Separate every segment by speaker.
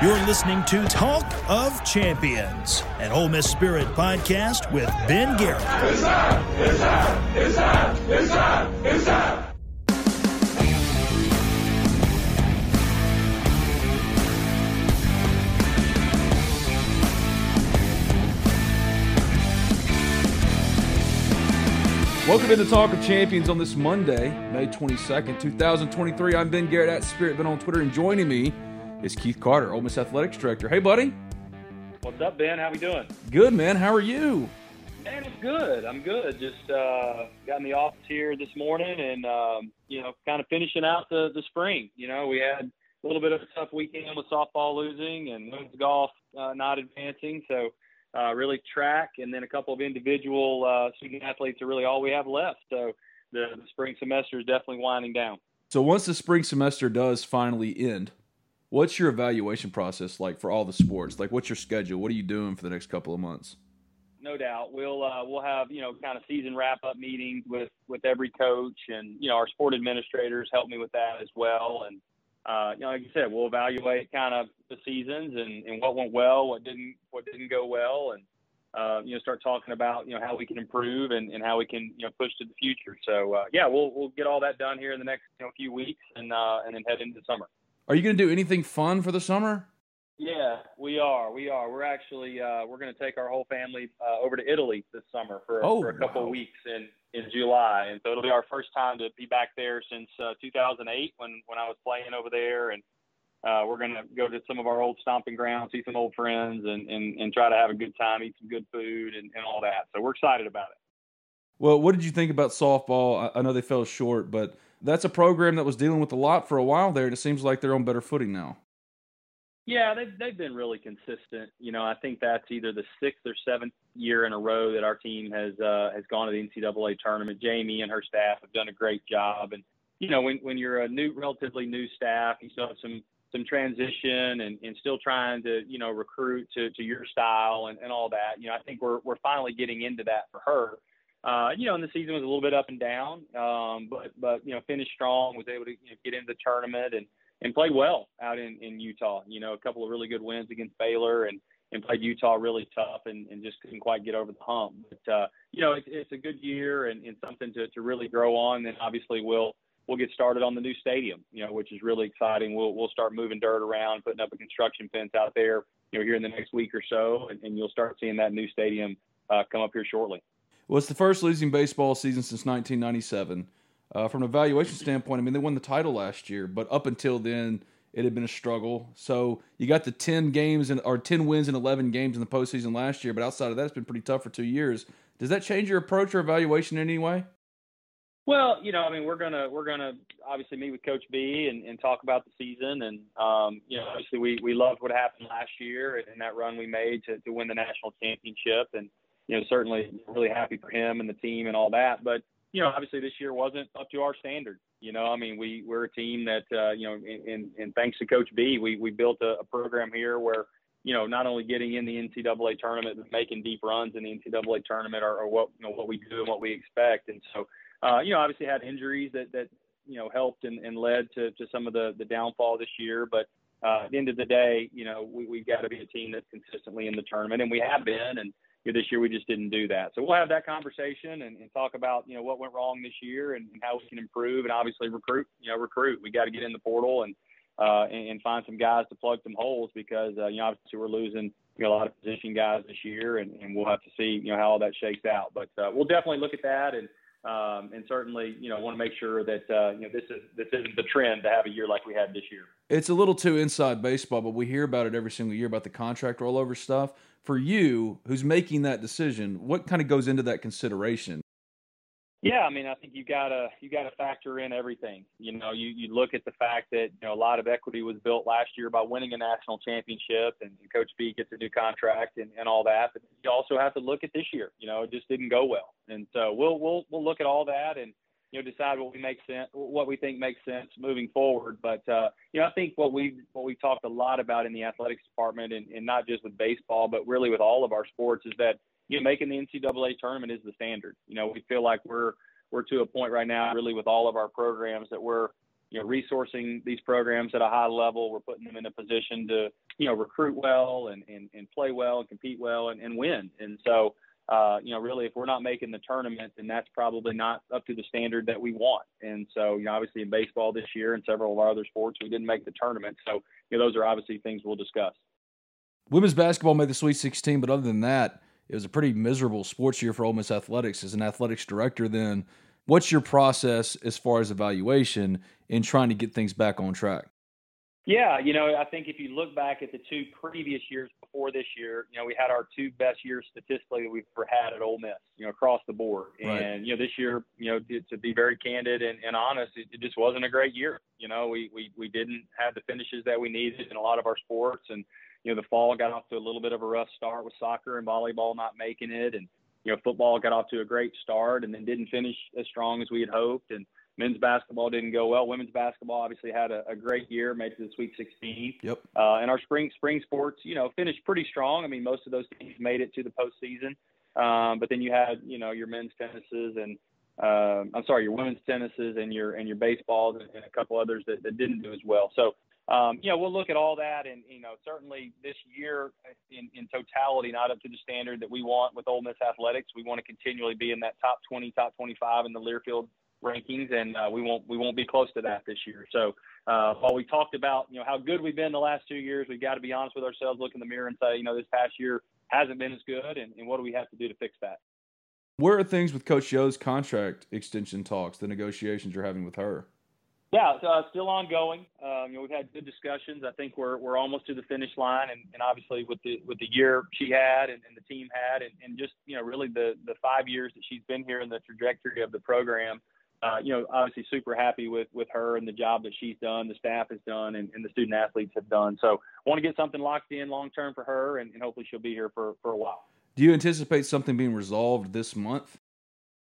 Speaker 1: You're listening to Talk of Champions, an Ole Miss Spirit podcast with Ben Garrett.
Speaker 2: It's! It's! It's! It's! It's!
Speaker 3: Welcome into Talk of Champions on this Monday, May 22nd, 2023. I'm Ben Garrett at Spirit Ben on Twitter, and joining me is Keith Carter, Ole Miss Athletics Director. Hey, buddy.
Speaker 4: What's up, Ben? How we doing?
Speaker 3: Good, man. How are you?
Speaker 4: Man, I'm good. I'm good. Just uh, got in the office here this morning, and um, you know, kind of finishing out the the spring. You know, we had a little bit of a tough weekend with softball losing and women's golf uh, not advancing, so uh, really track, and then a couple of individual uh, student athletes are really all we have left. So the, the spring semester is definitely winding down.
Speaker 3: So once the spring semester does finally end, what's your evaluation process like for all the sports? Like, what's your schedule? What are you doing for the next couple of months?
Speaker 4: No doubt, we'll uh, we'll have you know kind of season wrap up meetings with with every coach, and you know our sport administrators help me with that as well, and uh, you know, like you said, we'll evaluate kind of the seasons and, and what went well, what didn't, what didn't go well, and uh, you know, start talking about you know how we can improve and, and how we can you know push to the future. So uh, yeah, we'll we'll get all that done here in the next you know few weeks, and uh, and then head into summer.
Speaker 3: Are you going to do anything fun for the summer?
Speaker 4: Yeah, we are. We are. We're actually uh, we're going to take our whole family uh, over to Italy this summer for,
Speaker 3: Oh,
Speaker 4: for a couple
Speaker 3: wow.
Speaker 4: of weeks in in July, and so it'll be our first time to be back there since uh, 2008 when when I was playing over there, and uh, we're going to go to some of our old stomping grounds, see some old friends, and and, and try to have a good time, eat some good food, and, and all that. So we're excited about it.
Speaker 3: Well, what did you think about softball? I know they fell short, but that's a program that was dealing with a lot for a while there, and it seems like they're on better footing now.
Speaker 4: Yeah, they've they've been really consistent. You know, I think that's either the sixth or seventh year in a row that our team has uh, has gone to the NCAA tournament. Jamie and her staff have done a great job, and you know, when when you're a new, relatively new staff, you still have some some transition and, and still trying to you know recruit to, to your style and, and all that. You know, I think we're we're finally getting into that for her. Uh, you know, and the season was a little bit up and down, um, but but you know, finished strong, was able to you know, get into the tournament and and played well out in, in Utah. You know, a couple of really good wins against Baylor and, and played Utah really tough and, and just couldn't quite get over the hump. But, uh, you know, it's, it's a good year and, and something to, to really grow on. And obviously we'll, we'll get started on the new stadium, you know, which is really exciting. We'll, we'll start moving dirt around, putting up a construction fence out there, you know, here in the next week or so. And, and you'll start seeing that new stadium uh, come up here shortly.
Speaker 3: It's the first losing baseball season since 1997. Uh, from an evaluation standpoint, I mean, they won the title last year, but up until then, it had been a struggle. So you got the 10 games and or 10 wins in 11 games in the postseason last year, but outside of that, it's been pretty tough for two years. Does that change your approach or evaluation in any way?
Speaker 4: Well, you know, I mean, we're gonna we're gonna obviously meet with Coach B and, and talk about the season, and um, you know, obviously we we loved what happened last year and that run we made to to win the national championship, and you know, certainly really happy for him and the team and all that. But you know, obviously this year wasn't up to our standard. You know, I mean, we we're a team that uh, you know, and, and thanks to Coach B, we we built a, a program here where you know, not only getting in the NCAA tournament, but making deep runs in the NCAA tournament are, are what you know what we do and what we expect. And so, uh, you know, obviously had injuries that that you know helped and, and led to, to some of the the downfall this year. But uh, at the end of the day, you know, we we've got to be a team that's consistently in the tournament, and we have been. And know, this year we just didn't do that. So we'll have that conversation and, and talk about you know what went wrong this year and, and how we can improve, and obviously recruit. You know, recruit. We got to get in the portal and uh, and, and find some guys to plug some holes because uh, you know obviously we're losing you know, a lot of position guys this year, and, and we'll have to see you know how all that shakes out. But uh, we'll definitely look at that, and um, and certainly you know want to make sure that uh, you know this is this isn't the trend to have a year like we had this year.
Speaker 3: It's a little too inside baseball, but we hear about it every single year about the contract rollover stuff. For you, who's making that decision, what kind of goes into that consideration?
Speaker 4: Yeah, I mean, I think you gotta you gotta factor in everything. You know, you you look at the fact that you know a lot of equity was built last year by winning a national championship, and, Coach B gets a new contract and, and all that. But you also have to look at this year. You know, it just didn't go well, and so we'll we'll we'll look at all that and you know decide what we make sense, what we think makes sense moving forward. But uh, you know, I think what we what we talked a lot about in the athletics department, and, and not just with baseball, but really with all of our sports, is that you know, making the NCAA tournament is the standard. You know, we feel like we're we're to a point right now, really, with all of our programs that we're you know, resourcing these programs at a high level. We're putting them in a position to, you know, recruit well and, and, and play well and compete well and, and win. And so, uh, you know, really, if we're not making the tournament, then that's probably not up to the standard that we want. And so, you know, obviously in baseball this year and several of our other sports, we didn't make the tournament. So, you know, those are obviously things we'll discuss.
Speaker 3: Women's basketball made the Sweet 16, but other than that, it was a pretty miserable sports year for Ole Miss athletics. As an athletics director, then what's your process as far as evaluation in trying to get things back on track?
Speaker 4: Yeah, you know, I think if you look back at the two previous years before this year, you know, we had our two best years statistically that we've ever had at Ole Miss, you know, across the board. Right. And you know, this year, you know, to, to be very candid and, and honest, it, it just wasn't a great year. You know, we we we didn't have the finishes that we needed in a lot of our sports, and you know, the fall got off to a little bit of a rough start with soccer and volleyball not making it, and you know, football got off to a great start and then didn't finish as strong as we had hoped, and men's basketball didn't go well. Women's basketball obviously had a, a great year, made it to the Sweet 16.
Speaker 3: Yep.
Speaker 4: Uh, and our spring spring sports, you know, finished pretty strong. I mean, most of those teams made it to the postseason. Um, but then you had, you know, your men's tennises and uh, I'm sorry, your women's tennises and your and your baseballs and, and a couple others that, that didn't do as well. So um, you know, we'll look at all that, and you know, certainly this year in, in totality, not up to the standard that we want with Ole Miss athletics. We want to continually be in that top 20, top 25 in the Learfield rankings, and uh, we won't we won't be close to that this year. So uh, while we talked about you know how good we've been the last two years, we've got to be honest with ourselves, look in the mirror, and say you know this past year hasn't been as good, and, and what do we have to do to fix that?
Speaker 3: Where are things with Coach Yo's contract extension talks, the negotiations you're having with her?
Speaker 4: Yeah, uh, still ongoing. Um, you know, we've had good discussions. I think we're we're almost to the finish line, and, and obviously with the with the year she had and, and the team had, and, and just you know really the the five years that she's been here and the trajectory of the program uh, you know, obviously super happy with with her and the job that she's done, the staff has done, and, and the student athletes have done. So, want to get something locked in long term for her, and, and hopefully she'll be here for for a while.
Speaker 3: Do you anticipate something being resolved this month?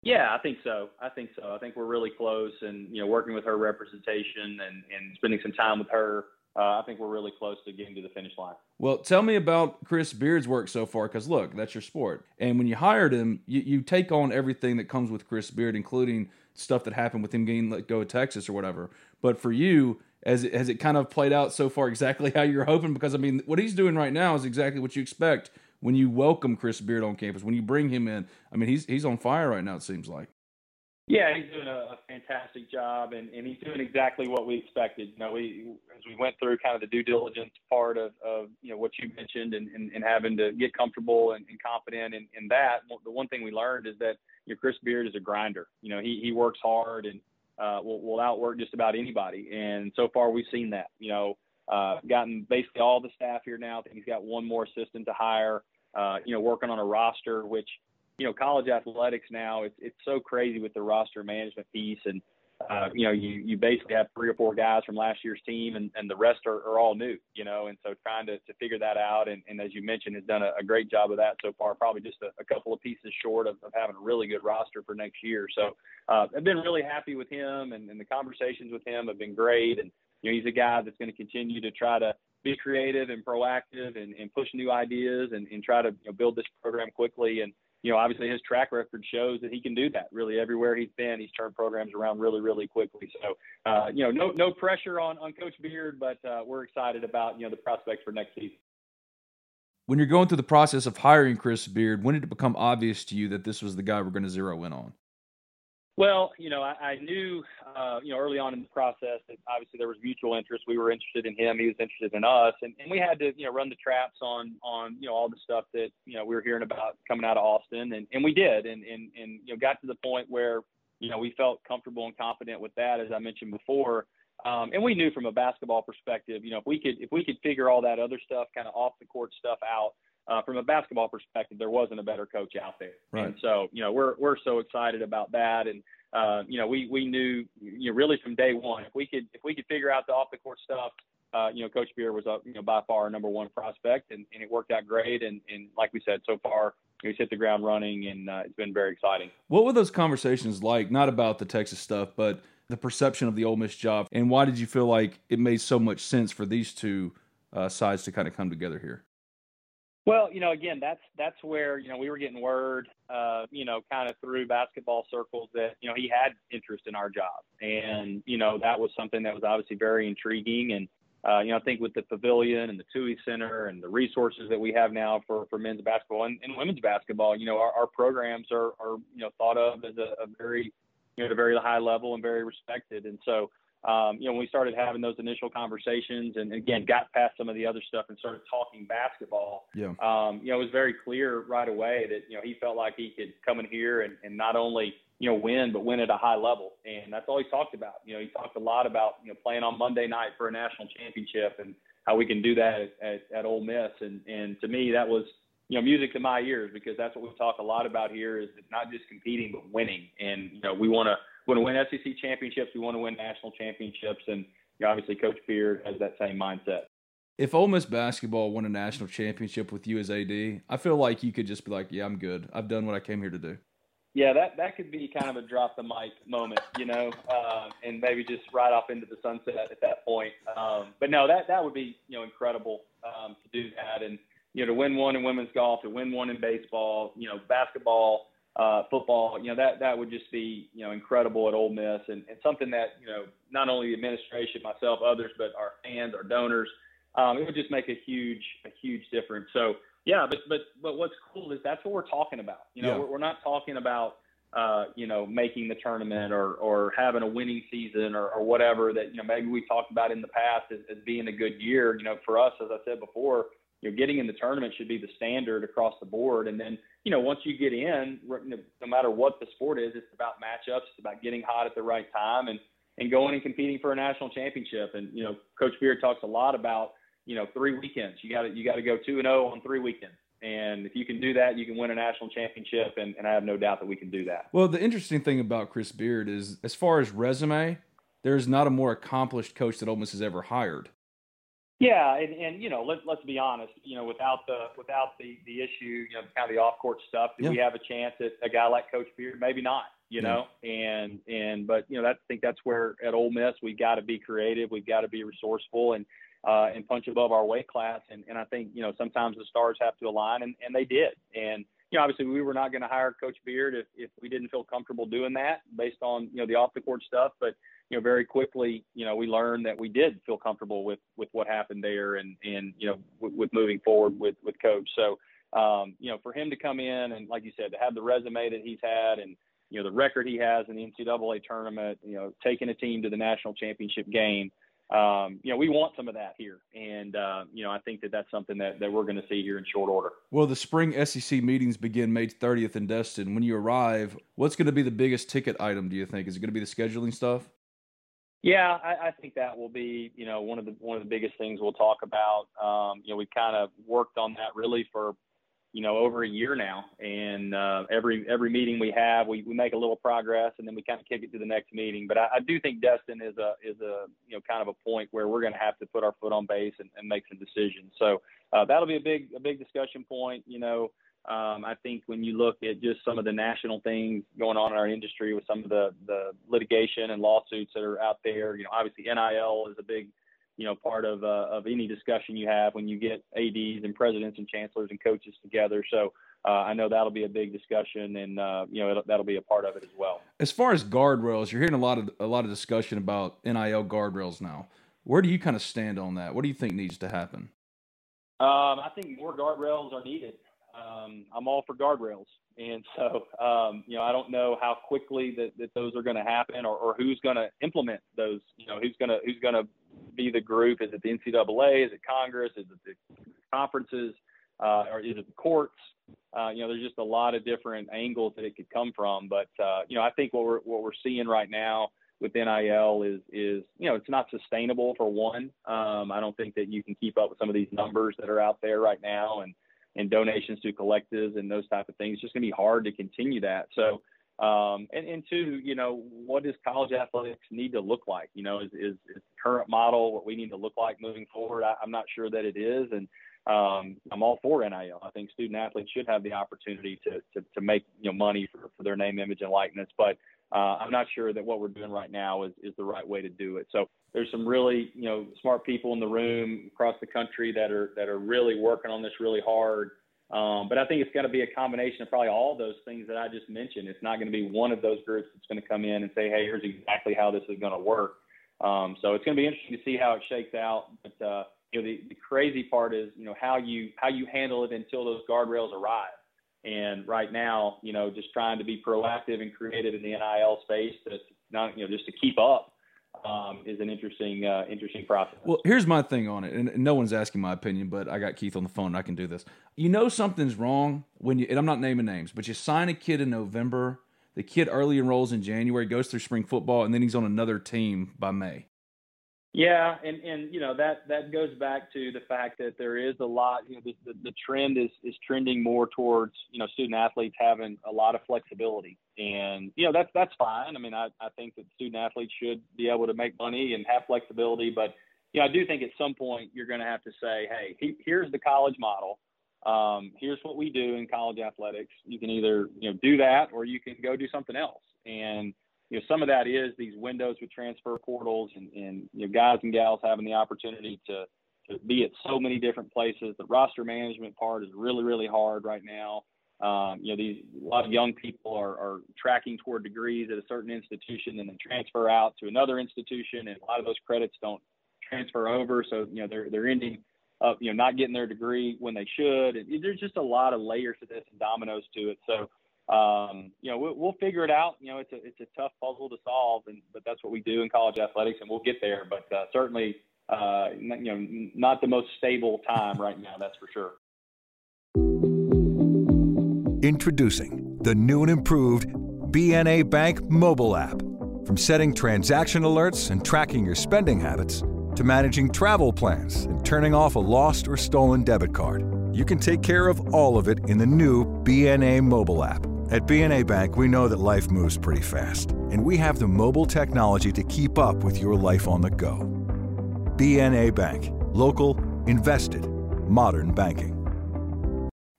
Speaker 4: Yeah, I think so. I think so. I think we're really close, and you know, working with her representation and and spending some time with her uh, I think we're really close to getting to the finish line.
Speaker 3: Well, tell me about Chris Beard's work so far, because look, that's your sport. And when you hired him, you, you take on everything that comes with Chris Beard, including stuff that happened with him getting let go of Texas or whatever. But for you, as it, has it kind of played out so far exactly how you're hoping? Because I mean, what he's doing right now is exactly what you expect when you welcome Chris Beard on campus, when you bring him in. I mean, he's he's on fire right now. It seems like.
Speaker 4: Yeah, he's doing a, a fantastic job, and, and he's doing exactly what we expected. You know, we as we went through kind of the due diligence part of, of you know what you mentioned, and, and, and having to get comfortable and, and confident in, in that. The one thing we learned is that you know, Chris Beard is a grinder. You know, he he works hard and uh, will will outwork just about anybody. And so far, we've seen that. You know, uh, gotten basically all the staff here now. I think he's got one more assistant to hire. Uh, you know, working on a roster, which you know, college athletics now, it's, it's so crazy with the roster management piece. And, uh, you know, you, you basically have three or four guys from last year's team and, and the rest are, are all new, you know, and so trying to, to figure that out. And, and as you mentioned, has done a, a great job of that so far, probably just a, a couple of pieces short of, of having a really good roster for next year. So uh, I've been really happy with him and, and the conversations with him have been great. And, you know, he's a guy that's going to continue to try to be creative and proactive and, and push new ideas and, and try to you know, build this program quickly. And, you know, obviously his track record shows that he can do that. Really, everywhere he's been, he's turned programs around really, really quickly. So, uh, you know, no no pressure on on Coach Beard, but uh, we're excited about you know the prospects for next season.
Speaker 3: When you're going through the process of hiring Chris Beard, when did it become obvious to you that this was the guy we're going to zero in on?
Speaker 4: Well, you know, I, I knew, uh, you know, early on in the process that obviously there was mutual interest. We were interested in him; he was interested in us, and, and we had to, you know, run the traps on, on, you know, all the stuff that, you know, we were hearing about coming out of Austin, and, and we did, and, and, and, you know, got to the point where, you know, we felt comfortable and confident with that, as I mentioned before, um, and we knew from a basketball perspective, you know, if we could, if we could figure all that other stuff, kind of off the court stuff out, uh, from a basketball perspective, there wasn't a better coach out there.
Speaker 3: Right.
Speaker 4: And so, you know, we're we're so excited about that, and uh, you know, we we knew, you know, really from day one, if we could if we could figure out the off the court stuff, uh, you know, Coach Beard was up, you know, by far our number one prospect, and, and it worked out great. And and like we said, so far he's hit the ground running, and uh, it's been very exciting.
Speaker 3: What were those conversations like? Not about the Texas stuff, but the perception of the Ole Miss job, and why did you feel like it made so much sense for these two uh, sides to kind of come together here?
Speaker 4: Well, you know, again, that's that's where you know we were getting word, uh, you know, kind of through basketball circles that you know he had interest in our job, and you know that was something that was obviously very intriguing. And uh, you know, I think with the pavilion and the Tuohy Center and the resources that we have now for for men's basketball and, and women's basketball, you know, our, our programs are are you know thought of as a, a very you know at a very high level and very respected. And so um, you know, when we started having those initial conversations and again got past some of the other stuff and started talking basketball,
Speaker 3: yeah.
Speaker 4: um, you know, it was very clear right away that, you know, he felt like he could come in here and, and not only, you know, win, but win at a high level. And that's all he talked about. You know, he talked a lot about, you know, playing on Monday night for a national championship and how we can do that at, at, at Ole Miss. And, and to me, that was, you know, music to my ears because that's what we talk a lot about here is not just competing, but winning. And, you know, we want to, want to win SEC championships. We want to win national championships, and you know, obviously Coach Beard has that same mindset.
Speaker 3: If Ole Miss basketball won a national championship with you as AD, I feel like you could just be like, "Yeah, I'm good. I've done what I came here to do."
Speaker 4: Yeah, that that could be kind of a drop the mic moment, you know, uh, and maybe just right off into the sunset at that point. Um, but no, that that would be you know incredible um, to do that, and you know to win one in women's golf, to win one in baseball, you know, basketball uh, football, you know, that, that would just be, you know, incredible at Ole Miss and, and something that, you know, not only the administration, myself, others, but our fans, our donors, um, it would just make a huge, a huge difference. So, yeah, but, but, but what's cool is that's what we're talking about. You know,
Speaker 3: Yeah.
Speaker 4: we're, we're not talking about, uh, you know, making the tournament or, or having a winning season or, or whatever that, you know, maybe we talked about in the past as, as being a good year. You know, for us, as I said before, you know, getting in the tournament should be the standard across the board. And then, you know, once you get in, no matter what the sport is, it's about matchups. It's about getting hot at the right time and, and going and competing for a national championship. And, you know, Coach Beard talks a lot about, you know, three weekends. You got to, you got to go two and zero on three weekends. And if you can do that, you can win a national championship. And, and I have no doubt that we can do that.
Speaker 3: Well, the interesting thing about Chris Beard is, as far as resume, there's not a more accomplished coach that Ole Miss has ever hired.
Speaker 4: Yeah, and, and you know, let, let's be honest. You know, without the without the the issue, you know, kind of the off court stuff, do we have a chance at a guy like Coach Beard? Maybe not. You
Speaker 3: Yeah.
Speaker 4: know, and and but you know, that, I think that's where at Ole Miss we've got to be creative, we've got to be resourceful, and uh, and punch above our weight class. And and I think you know sometimes the stars have to align, and and they did. And you know, obviously we were not going to hire Coach Beard if if we didn't feel comfortable doing that based on you know the off the court stuff, but you know, very quickly, you know, we learned that we did feel comfortable with with what happened there, and and you know, with, with moving forward with with coach. So, um, you know, for him to come in and like you said, to have the resume that he's had, and you know, the record he has in the NCAA tournament, you know, taking a team to the national championship game. Um, you know, we want some of that here, and uh, you know, I think that that's something that, that we're going to see here in short order.
Speaker 3: Well, the spring SEC meetings begin May 30th in Destin. When you arrive, what's going to be the biggest ticket item? Do you think is it going to be the scheduling stuff?
Speaker 4: Yeah, I, I think that will be, you know, one of the one of the biggest things we'll talk about. Um, you know, we've kind of worked on that really for, you know, over a year now, and uh, every every meeting we have, we, we make a little progress, and then we kind of kick it to the next meeting. But I, I do think Destin is a is a you know kind of a point where we're going to have to put our foot on base and, and make some decisions. So uh, that'll be a big a big discussion point. You know, um, I think when you look at just some of the national things going on in our industry with some of the, the litigation and lawsuits that are out there, you know, obviously NIL is a big, you know, part of, uh, of any discussion you have when you get ADs and presidents and chancellors and coaches together. So uh, I know that'll be a big discussion and, uh, you know, it'll, that'll be a part of it as well.
Speaker 3: As far as guardrails, you're hearing a lot of a lot of discussion about NIL guardrails now. Where do you kind of stand on that? What do you think needs to happen?
Speaker 4: Um, I think more guardrails are needed. Um, I'm all for guardrails, and so um, you know I don't know how quickly that, that those are going to happen, or, or who's going to implement those. You know, who's going to who's going to be the group? Is it the NCAA? Is it Congress? Is it the conferences? Uh, or is it the courts? Uh, you know, there's just a lot of different angles that it could come from. But uh, you know, I think what we're what we're seeing right now with NIL is is you know it's not sustainable for one. Um, I don't think that you can keep up with some of these numbers that are out there right now, and and donations to collectives and those type of things. It's just going to be hard to continue that. So. Um, and, and two, you know, what does college athletics need to look like? You know, is, is, is the current model what we need to look like moving forward? I, I'm not sure that it is. And, um, I'm all for NIL. I think student athletes should have the opportunity to, to, to make you know money for, for their name, image, and likeness. But uh, I'm not sure that what we're doing right now is, is the right way to do it. So there's some really, you know, smart people in the room across the country that are that are really working on this really hard. Um, but I think it's going to be a combination of probably all those things that I just mentioned. It's not going to be one of those groups that's going to come in and say, "Hey, here's exactly how this is going to work." Um, so it's going to be interesting to see how it shakes out. But uh, you know, the, the crazy part is, you know, how you how you handle it until those guardrails arrive. And right now, you know, just trying to be proactive and creative in the NIL space to not, you know, just to keep up um, is an interesting, uh, interesting process.
Speaker 3: Well, here's my thing on it, and no one's asking my opinion, but I got Keith on the phone. I can do this. You know something's wrong when you, and I'm not naming names, but you sign a kid in November. The kid early enrolls in January, goes through spring football, and then he's on another team by May.
Speaker 4: Yeah, and and you know that that goes back to the fact that there is a lot. You know, the, the, the trend is is trending more towards you know student athletes having a lot of flexibility, and you know that's that's fine. I mean, I I think that student athletes should be able to make money and have flexibility, but you know I do think at some point you're going to have to say, hey, he, here's the college model. Um, here's what we do in college athletics. You can either you know do that or you can go do something else, and you know, some of that is these windows with transfer portals and, and you know, guys and gals having the opportunity to, to be at so many different places. The roster management part is really, really hard right now. Um, you know, these a lot of young people are, are tracking toward degrees at a certain institution and then transfer out to another institution, and a lot of those credits don't transfer over. So you know, they're they're ending up you know not getting their degree when they should. And there's just a lot of layers to this and dominoes to it. So um, you know, we'll, we'll, figure it out. You know, it's a it's a tough puzzle to solve, and but that's what we do in college athletics, and we'll get there. But uh, certainly, uh, you know, not the most stable time right now. That's for sure.
Speaker 5: Introducing the new and improved BNA Bank mobile app. From setting transaction alerts and tracking your spending habits to managing travel plans and turning off a lost or stolen debit card, you can take care of all of it in the new BNA mobile app. At BNA Bank, we know that life moves pretty fast, and we have the mobile technology to keep up with your life on the go. BNA Bank, local, invested, modern banking.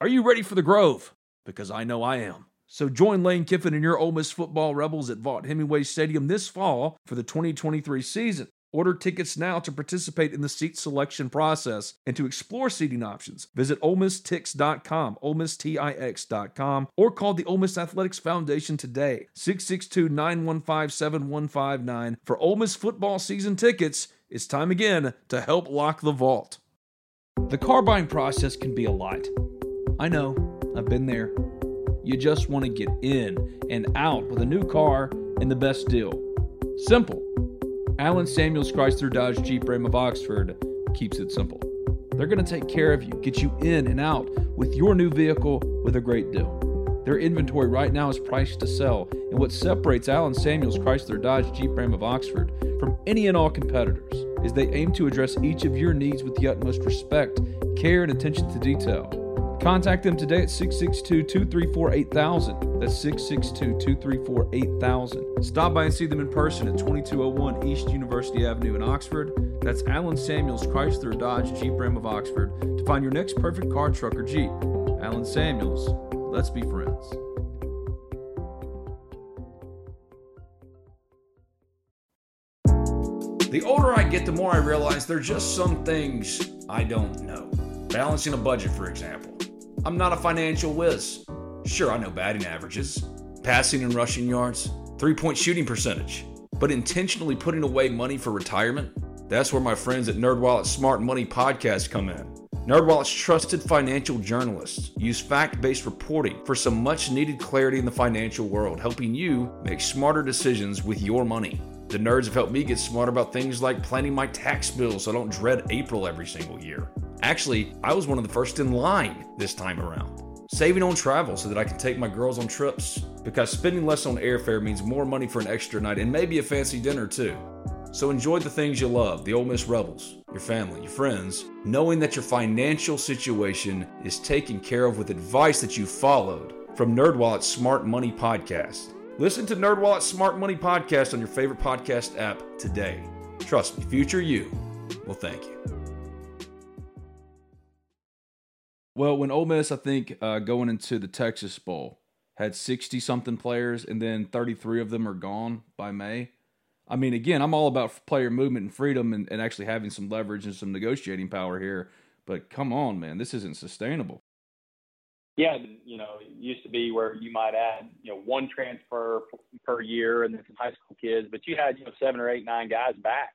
Speaker 3: Are you ready for the Grove? Because I know I am. So join Lane Kiffin and your Ole Miss football rebels at Vaught Hemingway Stadium this fall for the 2023 season. Order tickets now to participate in the seat selection process and to explore seating options. Visit OleMissTix.com, OleMissTix.com, or call the Ole Miss Athletics Foundation today, 662-915-7159 for Ole Miss football season tickets. It's time again to help lock the vault. The car buying process can be a lot. I know, I've been there. You just want to get in and out with a new car and the best deal. Simple. Allen Samuels Chrysler Dodge Jeep Ram of Oxford keeps it simple. They're going to take care of you, get you in and out with your new vehicle with a great deal. Their inventory right now is priced to sell, and what separates Allen Samuels Chrysler Dodge Jeep Ram of Oxford from any and all competitors is they aim to address each of your needs with the utmost respect, care, and attention to detail. Contact them today at 662 234 8000. That's 662 234 8000. Stop by and see them in person at 2201 East University Avenue in Oxford. That's Allen Samuels Chrysler Dodge Jeep Ram of Oxford to find your next perfect car, truck, or Jeep. Allen Samuels, let's be friends. The older I get, the more I realize there are just some things I don't know. Balancing a budget, for example. I'm not a financial whiz. Sure, I know batting averages, passing and rushing yards, three point shooting percentage, but intentionally putting away money for retirement? That's where my friends at NerdWallet's Smart Money Podcast come in. NerdWallet's trusted financial journalists use fact-based reporting for some much-needed clarity in the financial world, helping you make smarter decisions with your money. The nerds have helped me get smarter about things like planning my tax bill so I don't dread April every single year. Actually, I was one of the first in line this time around. Saving on travel so that I can take my girls on trips, because spending less on airfare means more money for an extra night and maybe a fancy dinner too. So enjoy the things you love, the Ole Miss Rebels, your family, your friends, knowing that your financial situation is taken care of with advice that you followed from NerdWallet's Smart Money Podcast. Listen to NerdWallet's Smart Money Podcast on your favorite podcast app today. Trust me, future you will thank you. Well, when Ole Miss, I think, uh, going into the Texas Bowl, had 60 something players, and then 33 of them are gone by May. I mean, again, I'm all about player movement and freedom and, and actually having some leverage and some negotiating power here. But come on, man, this isn't sustainable.
Speaker 4: Yeah, you know, it used to be where you might add, you know, one transfer per year and then some high school kids, but you had, you know, seven or eight, nine guys back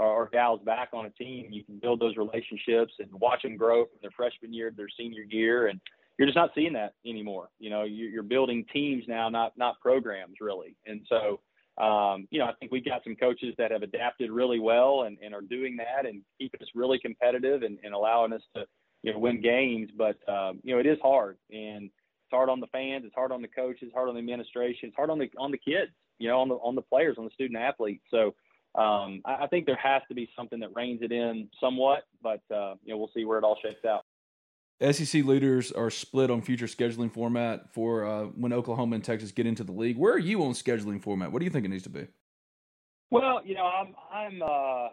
Speaker 4: or, gals back on a team. You can build those relationships and watch them grow from their freshman year to their senior year. And you're just not seeing that anymore. You know, you're building teams now, not, not programs really. And so, um, you know, I think we've got some coaches that have adapted really well and, and are doing that and keeping us really competitive and, and allowing us to, you know, win games. But, um, you know, it is hard and it's hard on the fans. It's hard on the coaches, hard on the administration. It's hard on the, on the kids, you know, on the, on the players, on the student athletes. So, um, I, I think there has to be something that reins it in somewhat, but, uh, you know, we'll see where it all shakes out.
Speaker 3: SEC leaders are split on future scheduling format for uh, when Oklahoma and Texas get into the league. Where are you on scheduling format? What do you think it needs to be?
Speaker 4: Well, you know, I'm I'm uh,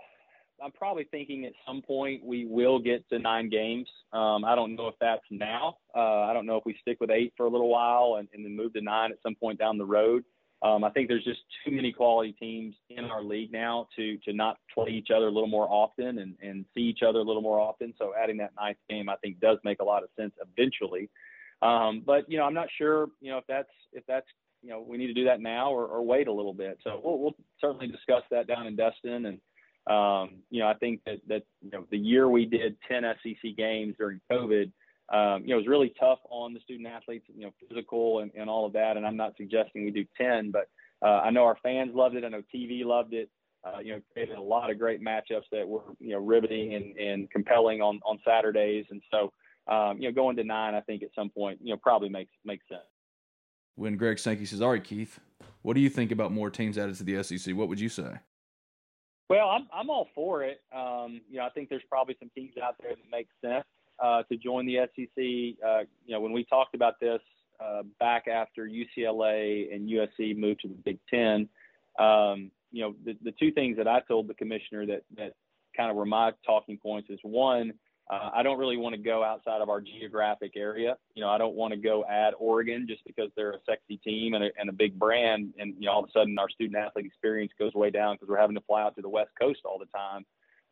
Speaker 4: I'm probably thinking at some point we will get to nine games. Um, I don't know if that's now. Uh, I don't know if we stick with eight for a little while and, and then move to nine at some point down the road. Um, I think there's just too many quality teams in our league now to to not play each other a little more often and, and see each other a little more often. So adding that ninth game, I think, does make a lot of sense eventually. Um, but you know, I'm not sure, you know, if that's if that's you know we need to do that now or, or wait a little bit. So we'll, we'll certainly discuss that down in Destin. And um, you know, I think that that you know the year we did 10 SEC games during COVID um, you know, it was really tough on the student athletes, you know, physical and, and all of that. And I'm not suggesting we do 10, but uh, I know our fans loved it. I know TV loved it. Uh, you know, created a lot of great matchups that were, you know, riveting and, and compelling on, on Saturdays. And so, um, you know, going to nine, I think at some point, you know, probably makes, makes sense.
Speaker 3: When Greg Sankey says, all right, Keith, what do you think about more teams added to the SEC? What would you say?
Speaker 4: Well, I'm, I'm all for it. Um, you know, I think there's probably some teams out there that make sense uh, to join the SEC. Uh, you know, when we talked about this uh, back after UCLA and USC moved to the Big Ten, um, you know, the, the two things that I told the commissioner that that kind of were my talking points is one, uh, I don't really want to go outside of our geographic area. You know, I don't want to go add Oregon just because they're a sexy team and a, and a big brand, and you know, all of a sudden our student athlete experience goes way down because we're having to fly out to the West Coast all the time.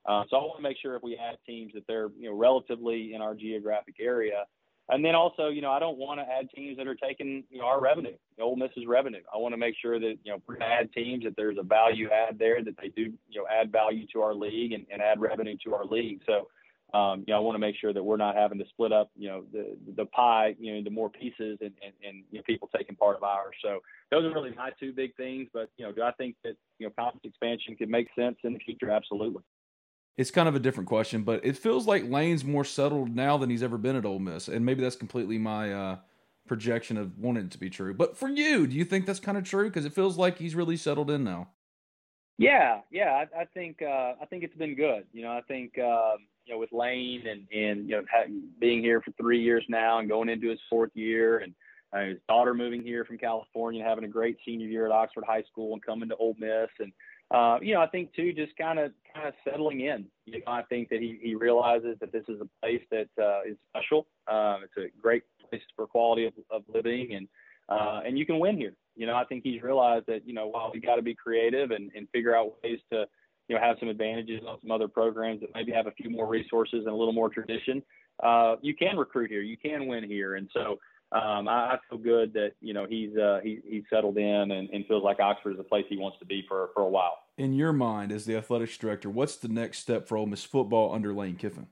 Speaker 4: Uh, so I want to make sure if we add teams that they're you know relatively in our geographic area, and then also you know I don't want to add teams that are taking you know our revenue, Ole Miss's revenue. I want to make sure that you know to add teams that there's a value add there that they do you know add value to our league and, and add revenue to our league. So um, you know I want to make sure that we're not having to split up you know the the pie you know into more pieces and and, and you know people taking part of ours. So those are really my two big things. But you know do I think that you know conference expansion could make sense in the future? Absolutely
Speaker 3: it's kind of a different question, but it feels like Lane's more settled now than he's ever been at Ole Miss, and maybe that's completely my uh, projection of wanting it to be true. But for you, do you think that's kind of true? Because it feels like he's really settled in now.
Speaker 4: Yeah, yeah, I, I think uh, I think it's been good. You know, I think um, you know with Lane and and you know being here for three years now and going into his fourth year, and uh, his daughter moving here from California, having a great senior year at Oxford High School, and coming to Ole Miss, and uh, you know, I think too, just kind of kind of settling in. You know, I think that he, he realizes that this is a place that uh, is special. Um, it's a great place for quality of, of living, and uh, and you can win here. You know, I think he's realized that you know while we got to be creative and, and figure out ways to you know have some advantages on some other programs that maybe have a few more resources and a little more tradition. Uh, you can recruit here, you can win here, and so um, I, I feel good that you know he's uh, he, he's settled in and, and feels like Oxford is a place he wants to be for for a while.
Speaker 3: In your mind, as the athletics director, what's the next step for Ole Miss football under Lane Kiffin?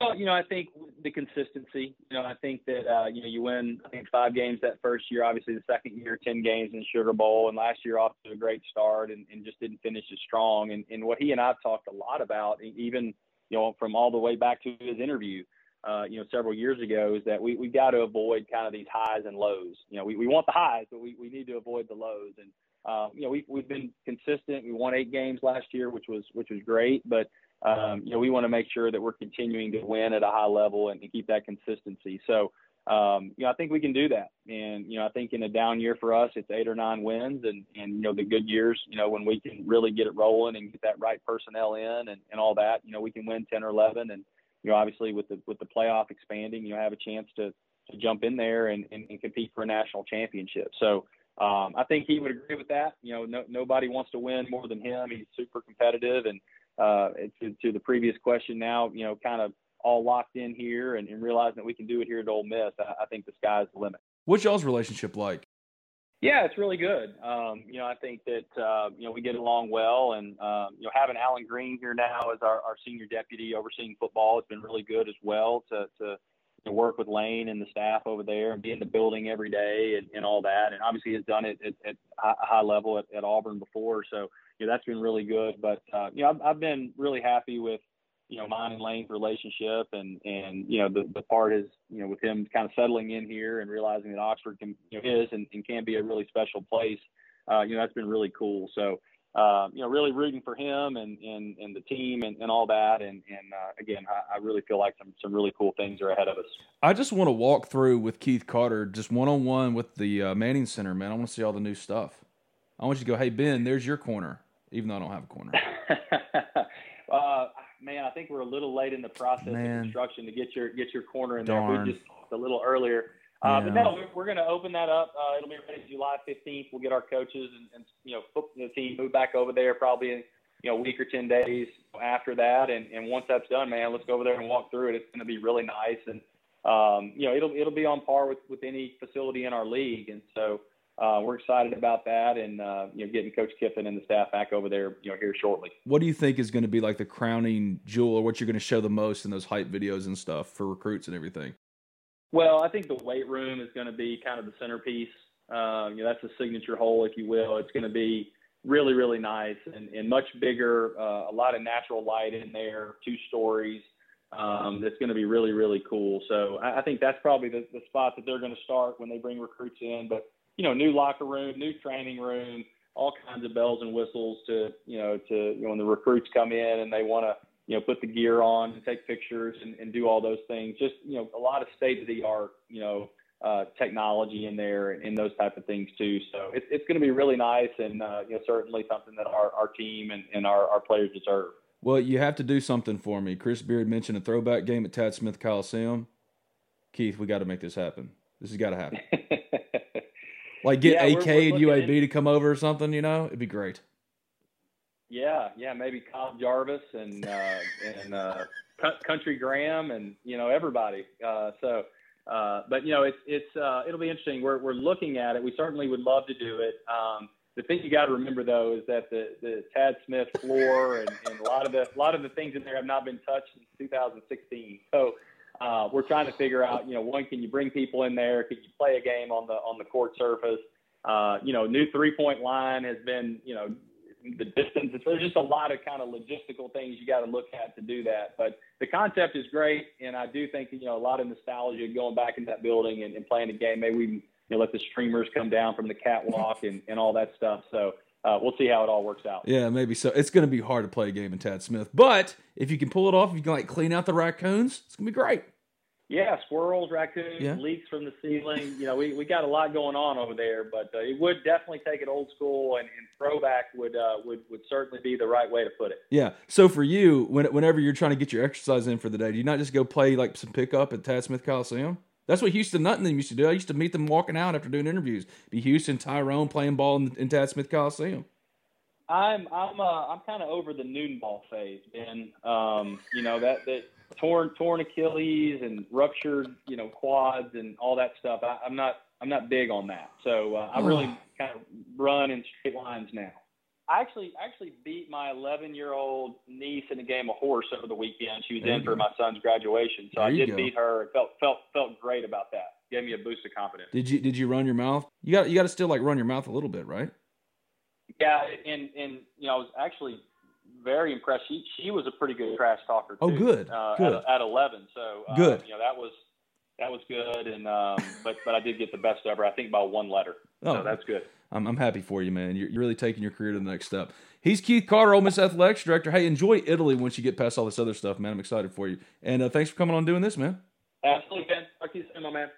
Speaker 4: Well, you know, I think the consistency. You know, I think that uh, you know you win. I think five games that first year. Obviously, the second year, ten games in Sugar Bowl, and last year off to a great start, and, and just didn't finish as strong. And, and what he and I talked a lot about, even you know, from all the way back to his interview, uh, you know, several years ago is that we, we got to avoid kind of these highs and lows. You know, we, we want the highs, but we, we need to avoid the lows. And, um, you know, we've, we've been consistent. We won eight games last year, which was, which was great, but, um, you know, we want to make sure that we're continuing to win at a high level and to keep that consistency. So, um, you know, I think we can do that. And, you know, I think in a down year for us, it's eight or nine wins and, and, you know, the good years, you know, when we can really get it rolling and get that right personnel in and, and all that, you know, we can win 10 or 11 and, you know, obviously with the with the playoff expanding, you know, have a chance to to jump in there and, and, and compete for a national championship. So um, I think he would agree with that. You know, no, nobody wants to win more than him. He's super competitive, and uh, to, to the previous question, now you know, kind of all locked in here and, and realizing that we can do it here at Ole Miss. I, I think the sky's the limit.
Speaker 3: What's y'all's relationship like?
Speaker 4: Yeah, it's really good. Um, you know, I think that uh, you know we get along well, and um, you know having Allen Greene here now as our, our senior deputy overseeing football has been really good as well to to to work with Lane and the staff over there and be in the building every day and, and all that. And obviously has done it at, at a high level at, at Auburn before. So, you know, that's been really good. But, uh, you know, I've, I've been really happy with, you know, mine and Lane's relationship and, and, you know, the, the part is, you know, with him kind of settling in here and realizing that Oxford can, you know, is and, and can be a really special place. Uh, you know, that's been really cool. So, uh, you know, really rooting for him and, and, and the team and, and all that. And, and uh, again, I, I, really feel like some, some really cool things are ahead of us.
Speaker 3: I just want to walk through with Keith Carter, just one on one with the uh, Manning Center, man. I want to see all the new stuff. I want you to go, hey, Ben, there's your corner, even though I don't have a corner.
Speaker 4: Man, I think we're a little late in the process man. of construction to get your get your corner in
Speaker 3: Darn.
Speaker 4: there. We just a little earlier. Uh, But no, we're, we're going to open that up. Uh, it'll be ready July 15th. We'll get our coaches and, and you know the team move back over there probably in you know a week or 10 days after that. And, and once that's done, man, let's go over there and walk through it. It's going to be really nice, and um, you know it'll it'll be on par with with any facility in our league. And so uh, we're excited about that, and uh, you know getting Coach Kiffin and the staff back over there you know here shortly.
Speaker 3: What do you think is going to be like the crowning jewel, or what you're going to show the most in those hype videos and stuff for recruits and everything?
Speaker 4: Well, I think the weight room is going to be kind of the centerpiece. Um, you know, that's a signature hole, if you will. It's going to be really, really nice and, and much bigger. Uh, a lot of natural light in there, two stories. Um, that's going to be really, really cool. So I, I think that's probably the, the spot that they're going to start when they bring recruits in. But you know, new locker room, new training room, all kinds of bells and whistles to you know to you know, when the recruits come in and they want to you know, put the gear on and take pictures and, and do all those things. Just, you know, a lot of state of the art, you know, uh, technology in there and, and, those type of things too. So it's, it's going to be really nice and, uh, you know, certainly something that our, our team and, and our, our players deserve.
Speaker 3: Well, you have to do something for me. Chris Beard mentioned a throwback game at Tad Smith Coliseum. Keith, we got to make this happen. This has got to happen. like get yeah, AK we're, we're and UAB to come over or something, you know? It'd be great.
Speaker 4: Yeah, yeah, maybe Cob Jarvis and uh, and uh, Country Graham and you know everybody. Uh, so, uh, but you know it's it's uh, it'll be interesting. We're we're looking at it. We certainly would love to do it. Um, the thing you got to remember though is that the the Tad Smith floor and, and a lot of the a lot of the things in there have not been touched since 2016. So. Uh, we're trying to figure out, you know, one, can you bring people in there? Can you play a game on the on the court surface? Uh, you know, new three point line has been, you know, the distance. There's just a lot of kind of logistical things you got to look at to do that. But the concept is great, and I do think you know a lot of nostalgia going back in that building and, and playing the game. Maybe we you know, let the streamers come down from the catwalk and, and all that stuff. So uh, we'll see how it all works out.
Speaker 3: Yeah, maybe so. It's going to be hard to play a game in Tad Smith, but if you can pull it off, if you can like clean out the raccoons, it's going to be great.
Speaker 4: Yeah, squirrels, raccoons, yeah. leaks from the ceiling. You know, we, we got a lot going on over there, but uh, it would definitely take it old school, and, and throwback would uh, would would certainly be the right way to put it.
Speaker 3: Yeah. So for you, when, whenever you're trying to get your exercise in for the day, do you not just go play like some pickup at Tad Smith Coliseum? That's what Houston Nutt used to do. I used to meet them walking out after doing interviews. Be Houston, Tyrone playing ball in, in Tad Smith Coliseum.
Speaker 4: I'm I'm uh, I'm kind of over the noon ball phase, Ben. Um, you know that that torn torn Achilles and ruptured, you know, quads and all that stuff. I, am not I'm not big on that. So uh, I really kind of run in straight lines now. I actually actually beat my 11 year old niece in a game of horse over the weekend. She was there in for my son's graduation, so
Speaker 3: there
Speaker 4: I did
Speaker 3: go.
Speaker 4: beat her. It felt felt felt great about that. Gave me a boost of confidence.
Speaker 3: Did you did you run your mouth? You got you got to still like run your mouth a little bit, right?
Speaker 4: Yeah, and and you know I was actually very impressed. She she was a pretty good trash talker.
Speaker 3: Oh, too,
Speaker 4: oh,
Speaker 3: good,
Speaker 4: uh,
Speaker 3: good.
Speaker 4: At, at eleven, so uh,
Speaker 3: good.
Speaker 4: You know that was that was good, and um, but but I did get the best of her. I think by one letter. Oh, so that's good.
Speaker 3: I'm I'm happy for you, man. You're, you're really taking your career to the next step. He's Keith Carter, Ole Miss Athletics Director. Hey, enjoy Italy once you get past all this other stuff, man. I'm excited for you, and uh, thanks for coming on doing this, man.
Speaker 4: Absolutely, Ben. Talk to you soon, my man.